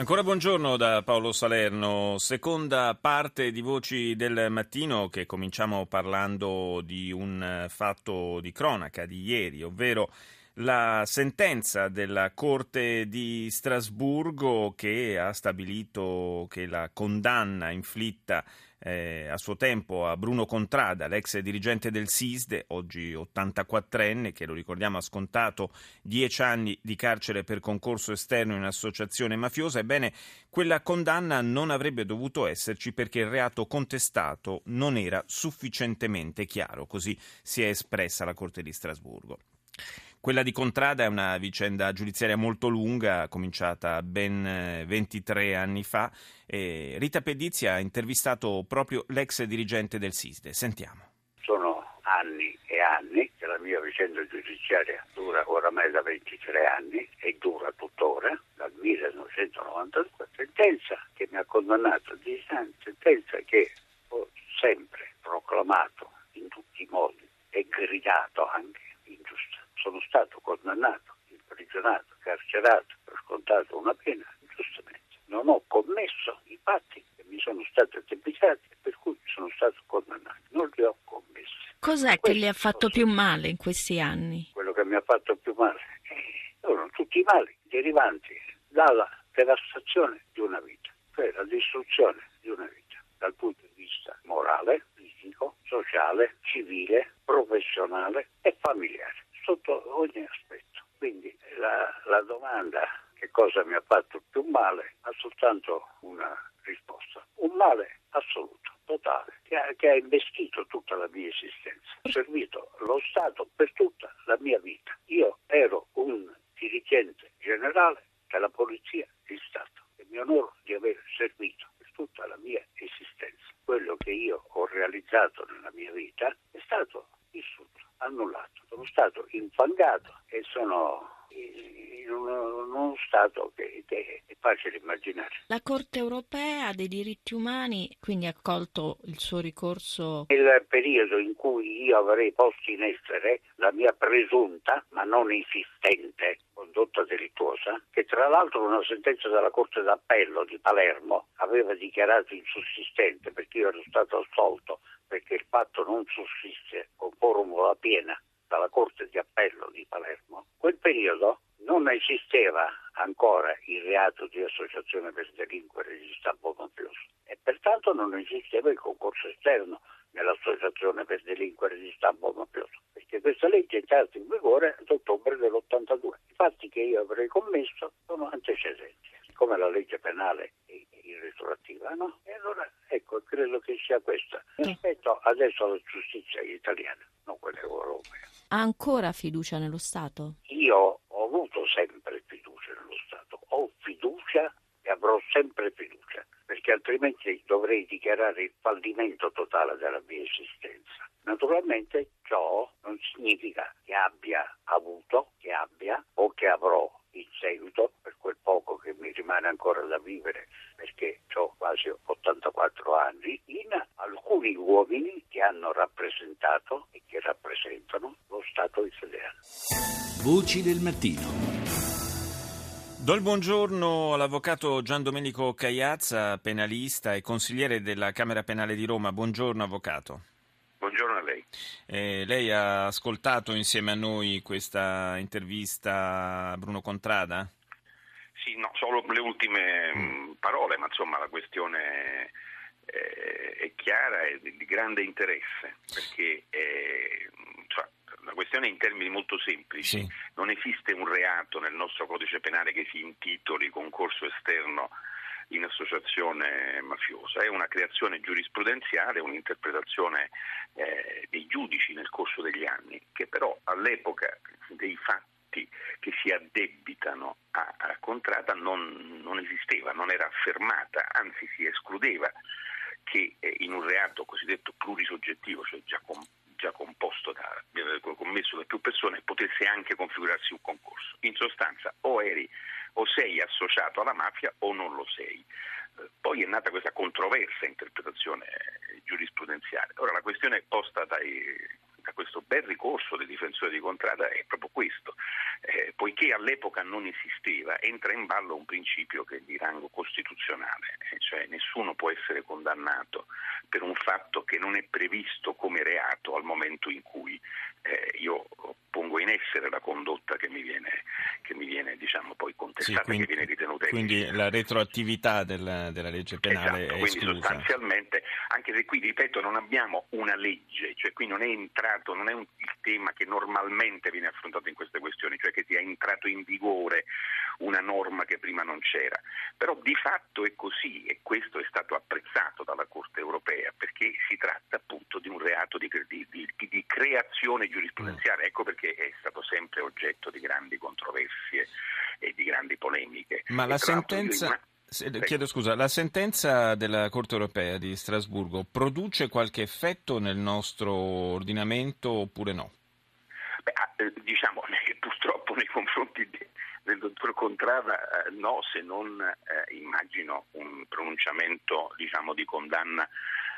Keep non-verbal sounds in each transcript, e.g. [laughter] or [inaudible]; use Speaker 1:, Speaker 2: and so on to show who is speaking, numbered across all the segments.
Speaker 1: Ancora buongiorno da Paolo Salerno, seconda parte di Voci del Mattino che cominciamo parlando di un fatto di cronaca di ieri, ovvero la sentenza della Corte di Strasburgo che ha stabilito che la condanna inflitta eh, a suo tempo a Bruno Contrada, l'ex dirigente del SISDE, oggi 84enne, che lo ricordiamo ha scontato 10 anni di carcere per concorso esterno in associazione mafiosa, ebbene quella condanna non avrebbe dovuto esserci perché il reato contestato non era sufficientemente chiaro, così si è espressa la Corte di Strasburgo. Quella di Contrada è una vicenda giudiziaria molto lunga, cominciata ben 23 eh, anni fa. E Rita Pedizzi ha intervistato proprio l'ex dirigente del SISDE. Sentiamo.
Speaker 2: Sono anni e anni che la mia vicenda giudiziaria dura oramai da 23 anni e dura tuttora, dal 1992, sentenza che mi ha condannato a 10 anni, sentenza che ho sempre proclamato in tutti i modi e gridato anche sono stato condannato, imprigionato, carcerato, ho scontato una pena, giustamente. Non ho commesso i fatti che mi sono stati addebittati e per cui sono stato condannato. Non li ho commessi.
Speaker 3: Cos'è Questo che le ha fatto più male in questi anni?
Speaker 2: Quello che mi ha fatto più male sono tutti i mali derivanti dalla devastazione di una vita, cioè la distruzione di una vita dal punto di vista morale, fisico, sociale, civile, professionale e familiare sotto ogni aspetto. Quindi la, la domanda che cosa mi ha fatto più male ha soltanto una risposta. Un male assoluto, totale, che ha, che ha, investito tutta la mia esistenza. Ho servito lo Stato per tutta la mia vita. Io ero un dirigente generale della Polizia di Stato e mi onoro di aver servito per tutta la mia esistenza. Quello che io ho realizzato nella mia vita è stato distrutto annullato. Sono stato infangato e sono in uno, in uno stato che, che, è facile immaginare.
Speaker 3: La Corte europea dei diritti umani quindi ha accolto il suo ricorso?
Speaker 2: Nel periodo in cui io avrei posto in essere la mia presunta ma non esistente condotta delittuosa, che tra l'altro una sentenza della Corte d'Appello di Palermo aveva dichiarato insussistente perché io ero stato assolto perché il fatto non sussiste con formula piena dalla Corte di Appello di Palermo, quel periodo non esisteva ancora il reato di associazione per delinquere di stampo mafioso e pertanto non esisteva il concorso esterno nell'associazione per delinquere di stampo mafioso, perché questa legge è entrata in vigore ad ottobre dell'82. I fatti che io avrei commesso sono antecedenti, come la legge penale è retroattiva, no? E allora ecco, credo che sia questa. Rispetto adesso alla giustizia italiana, non quella europea.
Speaker 3: Ha ancora fiducia nello Stato?
Speaker 2: Io ho avuto sempre fiducia nello Stato, ho fiducia e avrò sempre fiducia, perché altrimenti dovrei dichiarare il fallimento totale della mia esistenza. Naturalmente ciò non significa che abbia avuto, che abbia o che avrò in seguito, per quel poco che mi rimane ancora da vivere, perché ho quasi 84 anni, in alcuni uomini che hanno rappresentato e che rappresentano lo Stato italiano.
Speaker 4: Voci del mattino.
Speaker 1: Do il buongiorno all'avvocato Gian Domenico Cagliazza, penalista e consigliere della Camera Penale di Roma. Buongiorno avvocato.
Speaker 2: Buongiorno a lei.
Speaker 1: Eh, lei ha ascoltato insieme a noi questa intervista a Bruno Contrada?
Speaker 5: Sì, no, solo le ultime mm. parole, ma insomma la questione eh, è chiara e di grande interesse, perché eh, cioè, la questione è in termini molto semplici. Sì. Non esiste un reato nel nostro codice penale che si intitoli concorso esterno in associazione mafiosa, è una creazione giurisprudenziale, un'interpretazione eh, dei giudici nel corso degli anni, che però all'epoca dei fatti che si addebitano a, a Contrada non, non, esisteva, non era affermata, anzi si escludeva che eh, in un reato cosiddetto plurisoggettivo, cioè già, com- già composto da eh, commesso da più persone potesse anche configurarsi un concorso. In sostanza o eri o sei associato alla mafia o non lo sei. Eh, poi è nata questa controversa interpretazione giurisprudenziale. Ora la questione posta dai, da questo bel ricorso dei difensori di contrada è proprio questo. Eh, poiché all'epoca non esisteva, entra in ballo un principio che è di rango costituzionale, eh, cioè nessuno può essere condannato per un fatto che non è previsto come reato al momento in cui eh, io pongo in essere la condotta che mi viene, che mi viene diciamo, poi contestata, sì,
Speaker 1: quindi,
Speaker 5: che viene ritenuta
Speaker 1: Quindi la retroattività del, della legge penale
Speaker 5: esatto,
Speaker 1: è
Speaker 5: quindi
Speaker 1: esclusa.
Speaker 5: sostanzialmente, anche se qui ripeto non abbiamo una legge, cioè qui non è entrato, non è un, il tema che normalmente viene affrontato in queste questioni, cioè che sia entrato in vigore una norma che prima non c'era. Però di fatto è così e questo è stato apprezzato dalla Corte europea perché si tratta appunto di un reato di, di, di, di creazione giurisprudenziale, ecco perché è stato sempre oggetto di grandi controversie e di grandi polemiche.
Speaker 1: Ma la sentenza... Chiedo scusa, la sentenza della Corte europea di Strasburgo produce qualche effetto nel nostro ordinamento oppure no?
Speaker 5: Beh, ah, eh, diciamo [laughs] purtroppo nei confronti del dottor Contrada eh, no, se non eh, immagino un pronunciamento diciamo, di condanna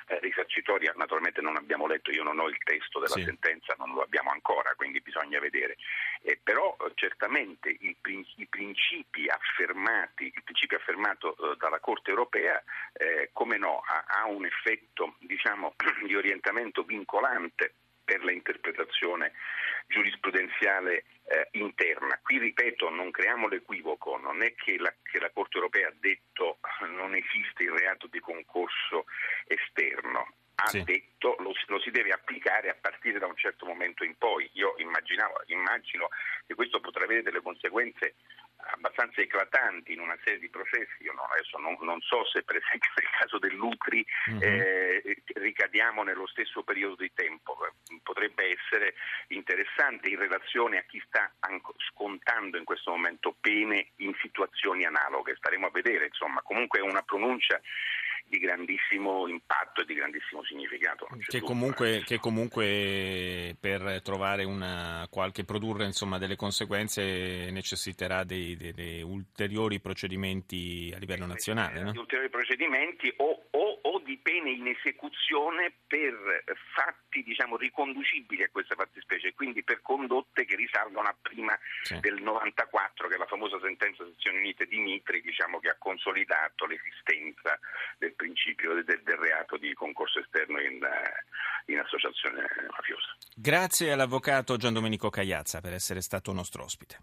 Speaker 5: eh, risarcitoria. Naturalmente non abbiamo letto, io non ho il testo della sì. sentenza, non lo abbiamo ancora, quindi bisogna vedere. Eh, certamente i, principi affermati, il principio affermato eh, dalla Corte europea, eh, come no, ha, un effetto diciamo, [clears throat] di orientamento vincolante per l'interpretazione giurisprudenziale eh, interna. Qui ripeto, non creiamo l'equivoco, non è che la, che la, Corte europea ha detto non esiste il reato di concorso esterno, ha sì. detto lo, lo, si deve applicare a partire da un certo momento in poi. Io immagino che questo potrà avere delle conseguenze abbastanza eclatanti in una serie di processi, io no, adesso non, non, so se per esempio nel caso dell'Ucri uh-huh. eh, ricadiamo nello stesso periodo di tempo, potrebbe essere interessante in relazione a chi sta scontando in questo momento pene in situazioni analoghe, staremo a vedere, insomma comunque è una pronuncia di grandissimo impatto e di grandissimo significato.
Speaker 1: Che comunque, che comunque, per trovare una, qualche produrre insomma, delle conseguenze necessiterà dei, dei, dei, ulteriori procedimenti a livello nazionale. No?
Speaker 5: Di ulteriori procedimenti o, o, o, di pene in esecuzione per fatti diciamo, riconducibili a queste fattispecie, quindi per condotte che risalgono a prima sì. del 94, che è la famosa sentenza sezioni unite di Mitri diciamo, che ha consolidato l'esistenza del principio del, del reato di concorso esterno in, in associazione mafiosa.
Speaker 1: Grazie all'avvocato Gian Domenico Cagliazza per essere stato nostro ospite.